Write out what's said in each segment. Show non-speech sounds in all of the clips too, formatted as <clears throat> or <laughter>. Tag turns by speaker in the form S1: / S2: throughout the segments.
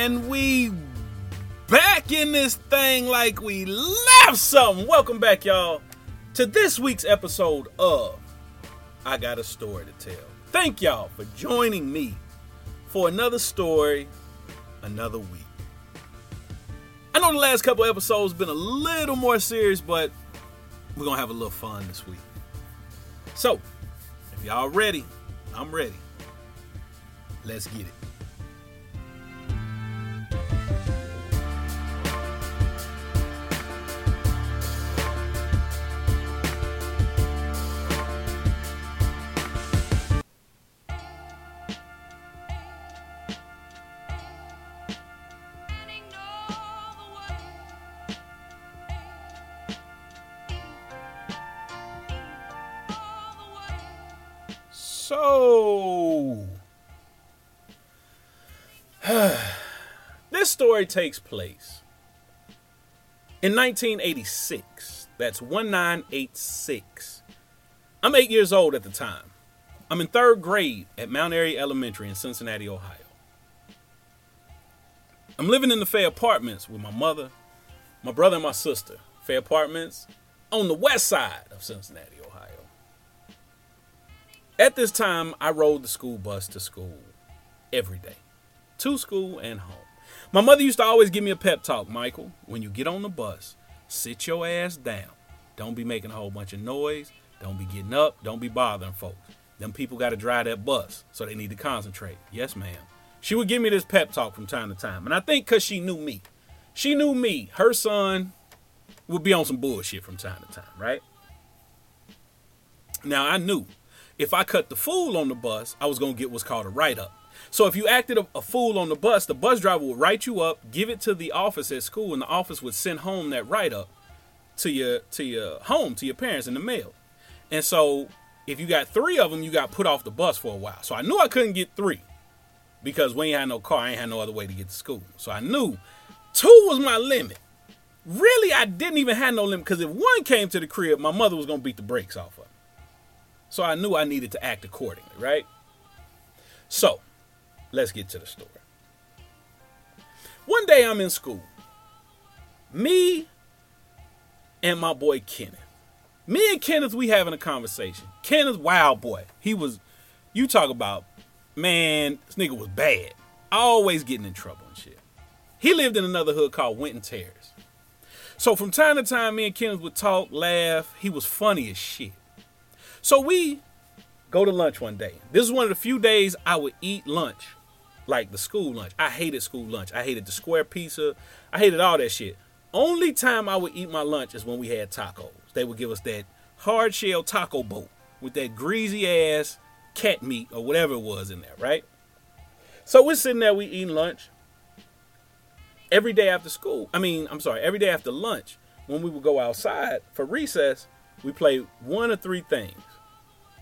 S1: And we back in this thing like we left something. Welcome back, y'all, to this week's episode of I Got a Story to Tell. Thank y'all for joining me for another story, another week. I know the last couple episodes been a little more serious, but we're gonna have a little fun this week. So, if y'all ready, I'm ready. Let's get it. Story takes place in 1986. That's 1986. I'm eight years old at the time. I'm in third grade at Mount Airy Elementary in Cincinnati, Ohio. I'm living in the Fair Apartments with my mother, my brother, and my sister. Fair Apartments on the west side of Cincinnati, Ohio. At this time, I rode the school bus to school every day, to school and home. My mother used to always give me a pep talk Michael, when you get on the bus, sit your ass down. Don't be making a whole bunch of noise. Don't be getting up. Don't be bothering folks. Them people got to drive that bus, so they need to concentrate. Yes, ma'am. She would give me this pep talk from time to time. And I think because she knew me, she knew me, her son would be on some bullshit from time to time, right? Now, I knew if I cut the fool on the bus, I was going to get what's called a write up. So if you acted a, a, fool on the bus, the bus driver would write you up, give it to the office at school, and the office would send home that write up to your to your home to your parents in the mail. And so if you got three of them, you got put off the bus for a while. So I knew I couldn't get three because we ain't had no car, I ain't had no other way to get to school. So I knew two was my limit. Really, I didn't even have no limit because if one came to the crib, my mother was gonna beat the brakes off of. So I knew I needed to act accordingly, right? So, let's get to the story. One day I'm in school. Me and my boy Kenneth. Me and Kenneth, we having a conversation. Kenneth, wild boy. He was, you talk about, man, this nigga was bad. Always getting in trouble and shit. He lived in another hood called Winton Terrace. So from time to time, me and Kenneth would talk, laugh. He was funny as shit. So we go to lunch one day. This is one of the few days I would eat lunch, like the school lunch. I hated school lunch. I hated the square pizza. I hated all that shit. Only time I would eat my lunch is when we had tacos. They would give us that hard shell taco boat with that greasy ass cat meat or whatever it was in there, right? So we're sitting there, we eating lunch. Every day after school, I mean, I'm sorry, every day after lunch, when we would go outside for recess, we play one of three things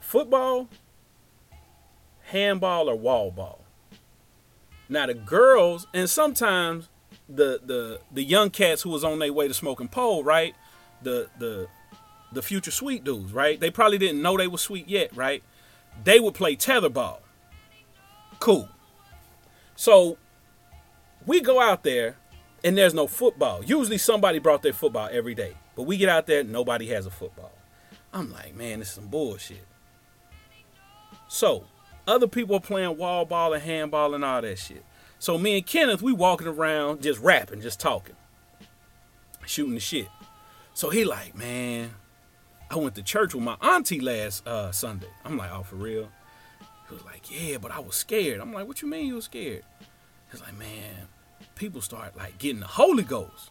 S1: football, handball, or wall ball. Now the girls, and sometimes the the the young cats who was on their way to smoking pole, right? The the the future sweet dudes, right? They probably didn't know they were sweet yet, right? They would play tetherball. Cool. So we go out there and there's no football. Usually somebody brought their football every day. But we get out there, nobody has a football. I'm like, man, this is some bullshit. So, other people are playing wall ball and handball and all that shit. So me and Kenneth, we walking around just rapping, just talking, shooting the shit. So he like, man, I went to church with my auntie last uh, Sunday. I'm like, oh, for real? He was like, yeah, but I was scared. I'm like, what you mean you was scared? He's like, man, people start like getting the Holy Ghost.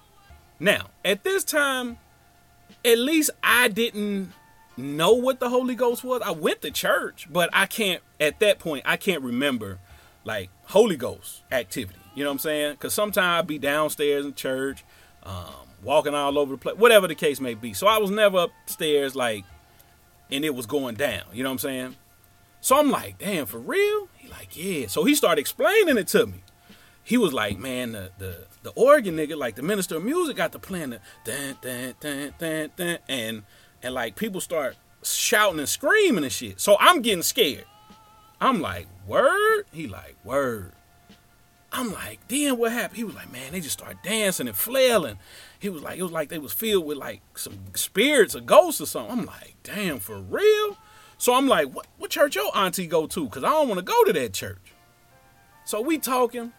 S1: Now, at this time, at least I didn't know what the Holy Ghost was. I went to church, but I can't at that point I can't remember like Holy Ghost activity. You know what I'm saying? Because sometimes I'd be downstairs in church, um, walking all over the place, whatever the case may be. So I was never upstairs like, and it was going down. You know what I'm saying? So I'm like, damn, for real? He like, yeah. So he started explaining it to me. He was like, man, the the the organ nigga, like the minister of music, got to playing the dun dun dun dun dun, and and like people start shouting and screaming and shit. So I'm getting scared. I'm like, word? He like, word. I'm like, then what happened? He was like, man, they just started dancing and flailing. He was like, it was like they was filled with like some spirits or ghosts or something. I'm like, damn, for real? So I'm like, what, what church your auntie go to? Because I don't want to go to that church. So we talking.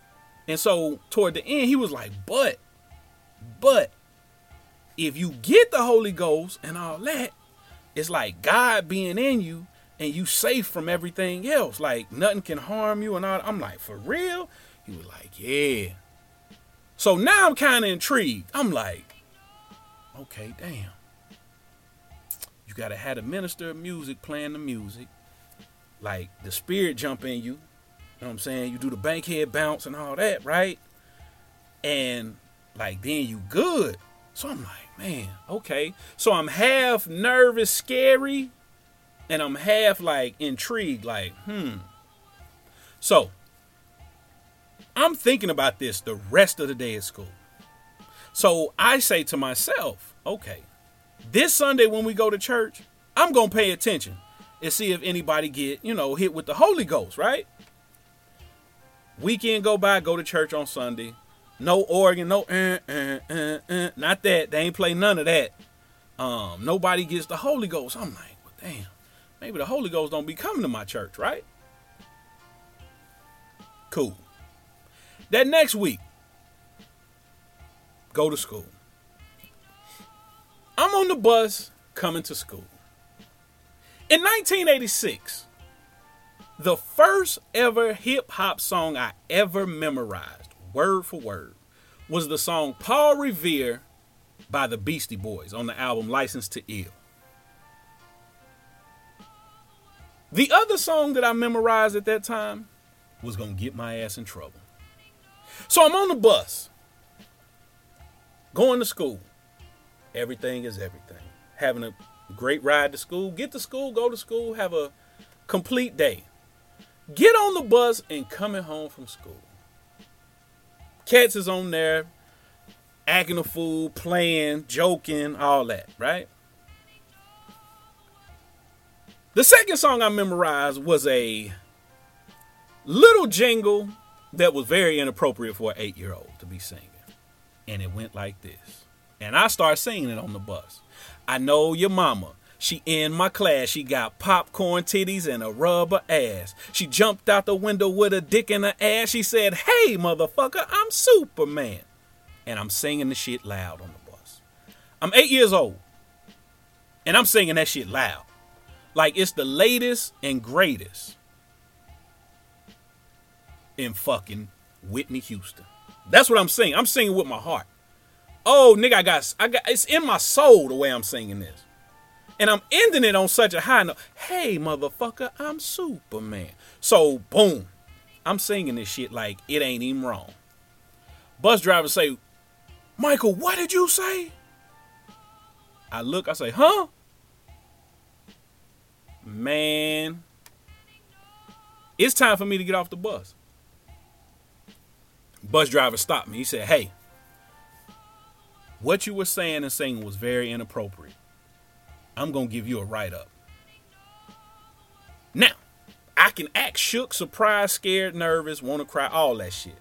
S1: And so toward the end, he was like, but, but, if you get the Holy Ghost and all that, it's like God being in you and you safe from everything else. Like nothing can harm you and all. I'm like, for real? He was like, yeah. So now I'm kind of intrigued. I'm like, okay, damn. You gotta have a minister of music playing the music. Like the spirit jump in you. You know what I'm saying? You do the bankhead bounce and all that, right? And like then you good. So I'm like, man, okay. So I'm half nervous, scary, and I'm half like intrigued, like, hmm. So I'm thinking about this the rest of the day at school. So I say to myself, okay, this Sunday when we go to church, I'm going to pay attention and see if anybody get, you know, hit with the Holy Ghost, right? Weekend go by, go to church on Sunday. No organ, no uh, uh, uh, not that. They ain't play none of that. Um, nobody gets the Holy Ghost. I'm like, well, damn, maybe the Holy Ghost don't be coming to my church, right? Cool. That next week, go to school. I'm on the bus coming to school. In 1986, the first ever hip hop song I ever memorized, word for word, was the song Paul Revere by the Beastie Boys on the album License to Ill. The other song that I memorized at that time was Gonna Get My Ass in Trouble. So I'm on the bus, going to school. Everything is everything. Having a great ride to school, get to school, go to school, have a complete day. Get on the bus and coming home from school. Cats is on there, acting a fool, playing, joking, all that, right? The second song I memorized was a little jingle that was very inappropriate for an eight year old to be singing. And it went like this. And I started singing it on the bus. I know your mama. She in my class. She got popcorn titties and a rubber ass. She jumped out the window with a dick in her ass. She said, Hey, motherfucker, I'm Superman. And I'm singing the shit loud on the bus. I'm eight years old. And I'm singing that shit loud. Like it's the latest and greatest in fucking Whitney Houston. That's what I'm saying. I'm singing with my heart. Oh, nigga, I got, I got, it's in my soul the way I'm singing this. And I'm ending it on such a high note. Hey, motherfucker, I'm Superman. So, boom, I'm singing this shit like it ain't even wrong. Bus driver say, Michael, what did you say? I look, I say, huh? Man, it's time for me to get off the bus. Bus driver stopped me. He said, Hey, what you were saying and saying was very inappropriate. I'm going to give you a write up. Now, I can act shook, surprised, scared, nervous, want to cry, all that shit.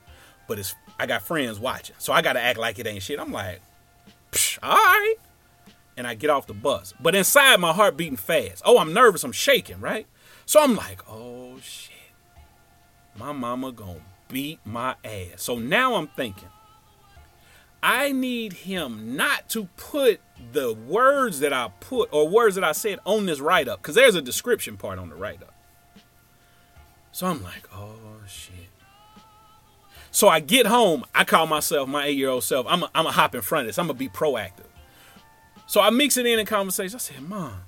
S1: But it's I got friends watching, so I got to act like it ain't shit. I'm like, all right. And I get off the bus. But inside, my heart beating fast. Oh, I'm nervous. I'm shaking, right? So I'm like, oh, shit. My mama gonna beat my ass. So now I'm thinking, I need him not to put the words that I put or words that I said on this write up because there's a description part on the write up. So I'm like, oh shit. So I get home, I call myself my eight year old self. I'm I'm a hop in front of this. I'm gonna be proactive. So I mix it in in conversation. I said, Mom,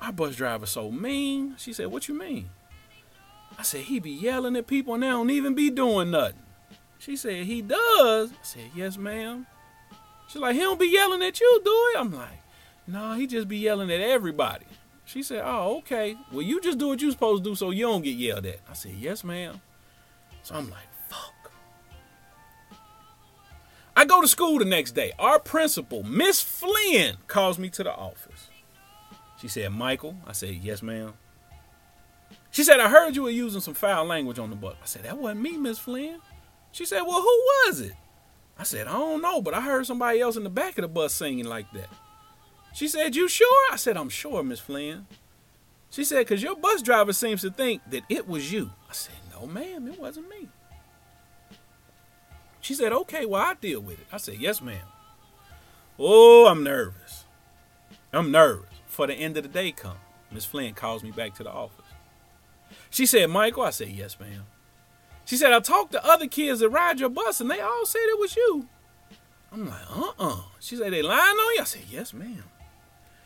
S1: our bus driver so mean. She said, What you mean? I said, he be yelling at people and they don't even be doing nothing. She said, he does. I said, yes, ma'am. She's like, he don't be yelling at you, do he? I'm like, no, he just be yelling at everybody. She said, oh, okay. Well, you just do what you supposed to do so you don't get yelled at. I said, yes, ma'am. So I'm like, fuck. I go to school the next day. Our principal, Miss Flynn, calls me to the office. She said, Michael. I said, yes, ma'am. She said, I heard you were using some foul language on the bus. I said, That wasn't me, Miss Flynn. She said, Well, who was it? I said, I don't know, but I heard somebody else in the back of the bus singing like that. She said, You sure? I said, I'm sure, Miss Flynn. She said, Because your bus driver seems to think that it was you. I said, No, ma'am, it wasn't me. She said, Okay, well, I'll deal with it. I said, Yes, ma'am. Oh, I'm nervous. I'm nervous. For the end of the day come. Miss Flynn calls me back to the office. She said, Michael, I said, Yes, ma'am. She said, I talked to other kids that ride your bus and they all said it was you. I'm like, uh uh She said, They lying on you? I said, Yes, ma'am.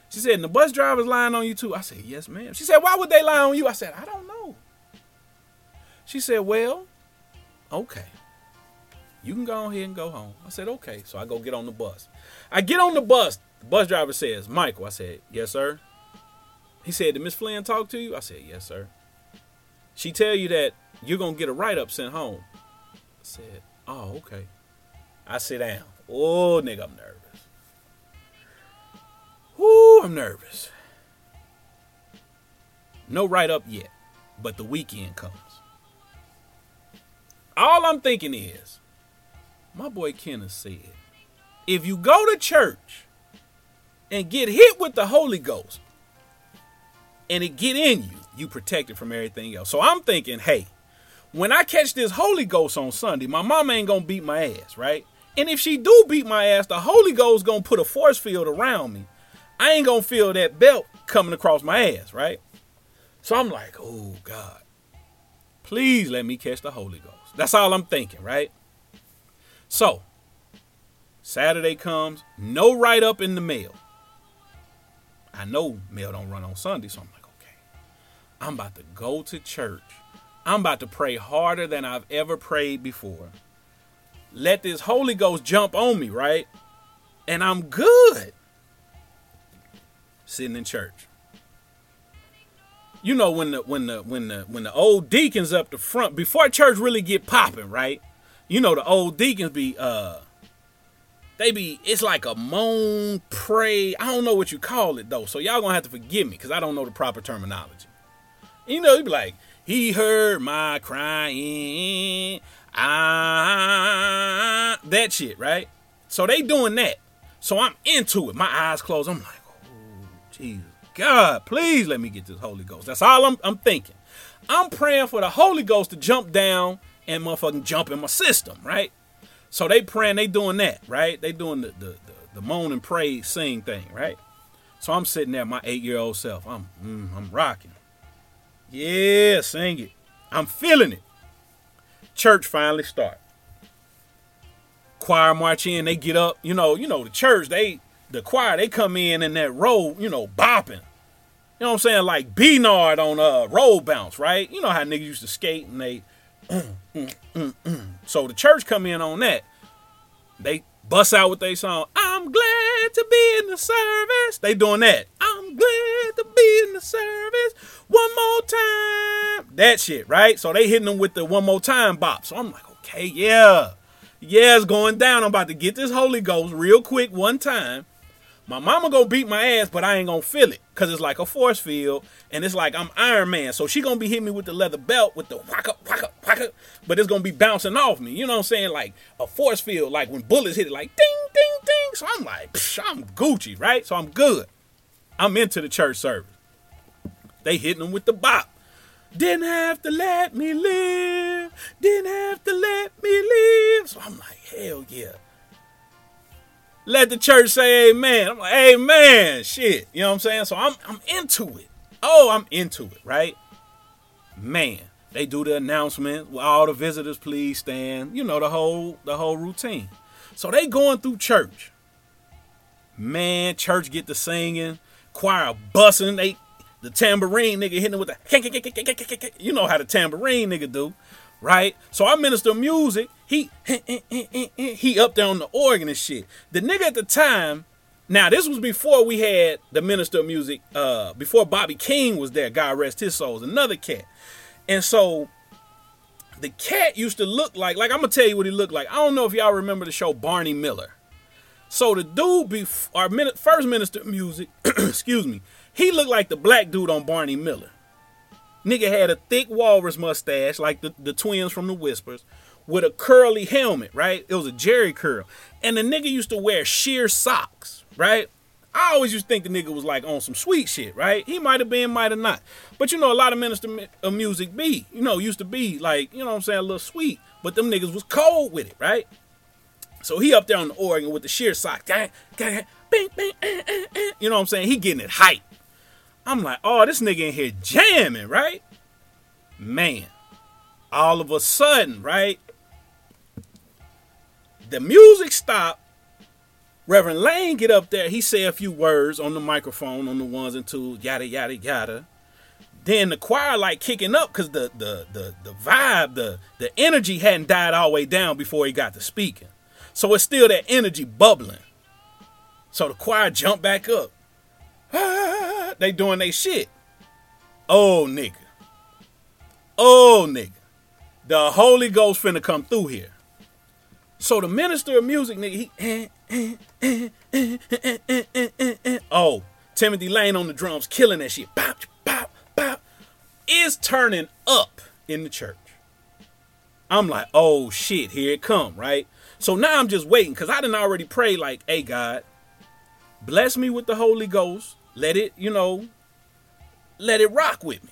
S1: She said, And the bus driver's lying on you too? I said, Yes, ma'am. She said, Why would they lie on you? I said, I don't know. She said, Well, okay. You can go ahead and go home. I said, Okay. So I go get on the bus. I get on the bus. The bus driver says, Michael. I said, Yes, sir. He said, Did Miss Flynn talk to you? I said, Yes, sir. She tell you that you're gonna get a write-up sent home. I said, Oh, okay. I sit down. Oh, nigga, I'm nervous. Whoo, I'm nervous. No write-up yet, but the weekend comes. All I'm thinking is, my boy Kenneth said, if you go to church and get hit with the Holy Ghost and it get in you, you protected from everything else. So I'm thinking, hey, when I catch this Holy Ghost on Sunday, my mama ain't gonna beat my ass, right? And if she do beat my ass, the Holy Ghost gonna put a force field around me. I ain't gonna feel that belt coming across my ass, right? So I'm like, oh God, please let me catch the Holy Ghost. That's all I'm thinking, right? So Saturday comes, no write up in the mail. I know mail don't run on Sunday, so I'm like, okay, I'm about to go to church. I'm about to pray harder than I've ever prayed before. Let this Holy Ghost jump on me, right? And I'm good. Sitting in church. You know when the when the when the when the old deacons up the front before church really get popping, right? You know the old deacons be uh they be it's like a moan, pray. I don't know what you call it though, so y'all gonna have to forgive me because I don't know the proper terminology. You know, he be like, he heard my crying, ah, that shit, right? So they doing that. So I'm into it. My eyes closed. I'm like, oh, Jesus, God, please let me get this Holy Ghost. That's all I'm, I'm thinking. I'm praying for the Holy Ghost to jump down and motherfucking jump in my system, right? So they praying, they doing that, right? They doing the the, the, the moan and pray, sing thing, right? So I'm sitting there, my eight year old self. I'm mm, I'm rocking. Yeah, sing it. I'm feeling it. Church finally start. Choir march in, they get up. You know, you know the church. They the choir they come in in that row, you know, bopping. You know what I'm saying? Like B-Nard on a uh, roll bounce, right? You know how niggas used to skate and they <clears throat> mm, mm, mm, so the church come in on that. They bust out with their song. I'm glad to be in the service. They doing that. I'm the service. One more time. That shit, right? So they hitting them with the one more time bop. So I'm like, okay, yeah. Yeah, it's going down. I'm about to get this Holy Ghost real quick one time. My mama gonna beat my ass, but I ain't gonna feel it. Cause it's like a force field. And it's like I'm Iron Man. So she gonna be hitting me with the leather belt with the whacka, whacka, whacka. But it's gonna be bouncing off me. You know what I'm saying? Like a force field, like when bullets hit it, like ding, ding, ding. So I'm like, I'm Gucci, right? So I'm good. I'm into the church service. They hitting them with the bop. Didn't have to let me live. Didn't have to let me live. So I'm like, hell yeah. Let the church say amen. I'm like, amen. Shit. You know what I'm saying? So I'm I'm into it. Oh, I'm into it, right? Man, they do the announcement. Well, all the visitors please stand. You know, the whole the whole routine. So they going through church. Man, church get the singing, choir bussing, they the tambourine nigga hitting with the you know how the tambourine nigga do right? So I minister of music. He he up there on the organ and shit. The nigga at the time. Now this was before we had the minister of music. Uh, before Bobby King was there. God rest his soul. Another cat. And so the cat used to look like like I'm gonna tell you what he looked like. I don't know if y'all remember the show Barney Miller. So the dude, be our first minister of music, <clears throat> excuse me, he looked like the black dude on Barney Miller. Nigga had a thick walrus mustache, like the, the twins from the Whispers, with a curly helmet, right? It was a Jheri curl. And the nigga used to wear sheer socks, right? I always used to think the nigga was like on some sweet shit, right? He might have been, might have not. But you know, a lot of minister of music be, you know, used to be like, you know what I'm saying, a little sweet. But them niggas was cold with it, right? So he up there on the organ with the sheer sock. Gang, gang, bing, bing, eh, eh, eh. You know what I'm saying? He getting it hype. I'm like, oh, this nigga in here jamming, right? Man, all of a sudden, right? The music stopped. Reverend Lane get up there. He say a few words on the microphone on the ones and twos, yada yada yada. Then the choir like kicking up because the, the the the vibe, the the energy hadn't died all the way down before he got to speaking. So it's still that energy bubbling. So the choir jump back up. Ah, they doing they shit. Oh nigga. Oh nigga. The Holy Ghost finna come through here. So the minister of music, nigga, he Oh, Timothy Lane on the drums killing that shit. Bop, bop, bop. Is turning up in the church. I'm like, oh shit, here it come, right? So now I'm just waiting because I didn't already pray like, hey God, bless me with the Holy Ghost. Let it, you know, let it rock with me.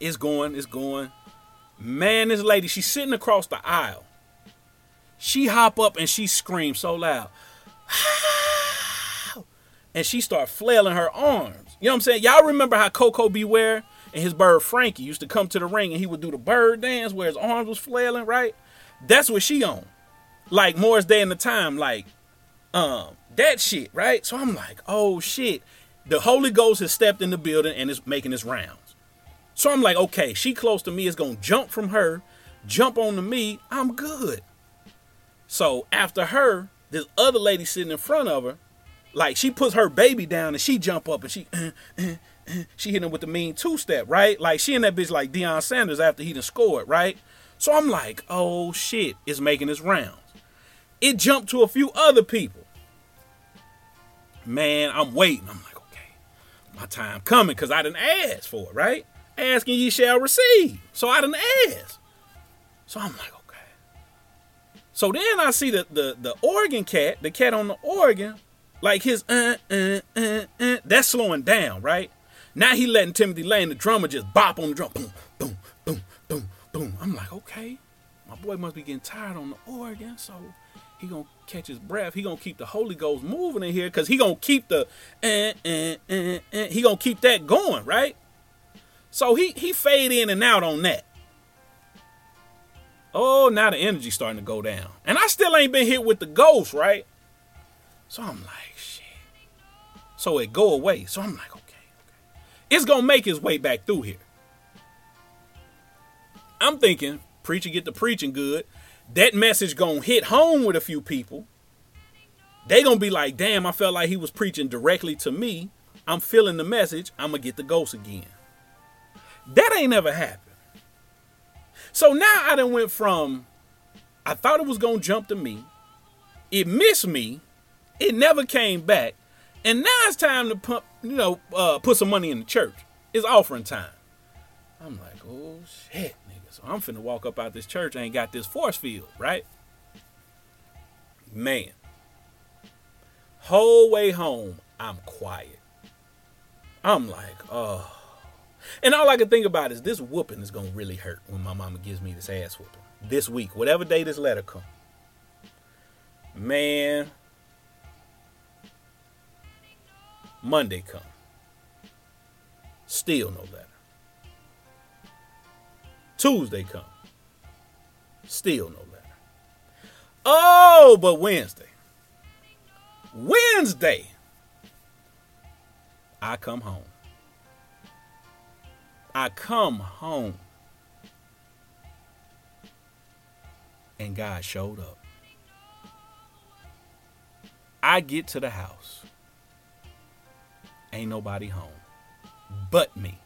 S1: It's going, it's going. Man, this lady, she's sitting across the aisle. She hop up and she screams so loud. and she start flailing her arms. You know what I'm saying? Y'all remember how Koko B. Ware and his bird Frankie used to come to the ring and he would do the bird dance where his arms was flailing, right? That's what she on. Like Morris Day in the time, like um that shit, right? So I'm like, oh shit. The Holy Ghost has stepped in the building and is making his rounds. So I'm like, okay, she close to me is gonna jump from her, jump onto me, I'm good. So after her, this other lady sitting in front of her, like she puts her baby down and she jump up and she <clears throat> she hit him with the mean two step, right? Like she and that bitch like Deion Sanders after he done scored, right? So I'm like, oh shit, it's making its rounds. It jumped to a few other people. Man, I'm waiting. I'm like, okay, my time coming because I didn't ask for it, right? Asking ye shall receive. So I didn't ask. So I'm like, okay. So then I see the the the organ cat, the cat on the organ, like his uh, uh, uh, uh, that's slowing down, right? Now he letting Timothy Lane, the drummer, just bop on the drum. Boom, boom, boom, boom, boom. I'm like, okay. My boy must be getting tired on the organ, so he gonna catch his breath. He gonna keep the Holy Ghost moving in here, cause he gonna keep the eh, eh, eh, eh, he gonna keep that going, right? So he he fade in and out on that. Oh, now the energy starting to go down, and I still ain't been hit with the ghost, right? So I'm like, shit. So it go away. So I'm like, okay okay. it's gonna make his way back through here. I'm thinking, preacher get the preaching good. That message gonna hit home with a few people. They gonna be like, damn, I felt like he was preaching directly to me. I'm feeling the message. I'm gonna get the ghost again. That ain't never happened. So now I done went from I thought it was gonna jump to me. It missed me. It never came back. And now it's time to pump, you know, uh, put some money in the church. It's offering time. I'm like, oh shit. So I'm finna walk up out this church. I ain't got this force field, right? Man. Whole way home, I'm quiet. I'm like, oh. And all I can think about is this whooping is gonna really hurt when my mama gives me this ass whooping. This week, whatever day this letter come. Man, Monday come. Still no letter. Tuesday come. Still no letter. Oh, but Wednesday. Wednesday. I come home. I come home. And God showed up. I get to the house. Ain't nobody home but me.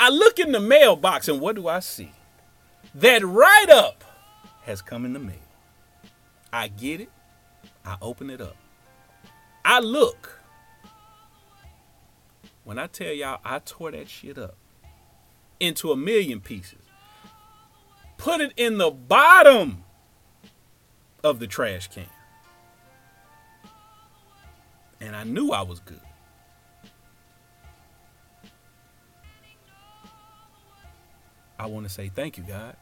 S1: I look in the mailbox and what do I see? That write up has come in the mail. I get it. I open it up. I look. When I tell y'all I tore that shit up into a million pieces. put it in the bottom of the trash can. And I knew I was good. Want to say thank you, God,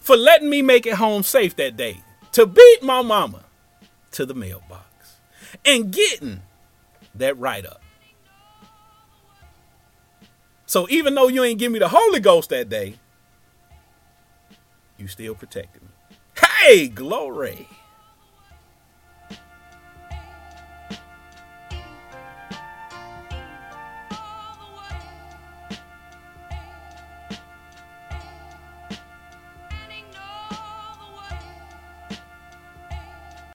S1: for letting me make it home safe that day to beat my mama to the mailbox and getting that write up. So even though you ain't give me the Holy Ghost that day, you still protected me. Hey, glory.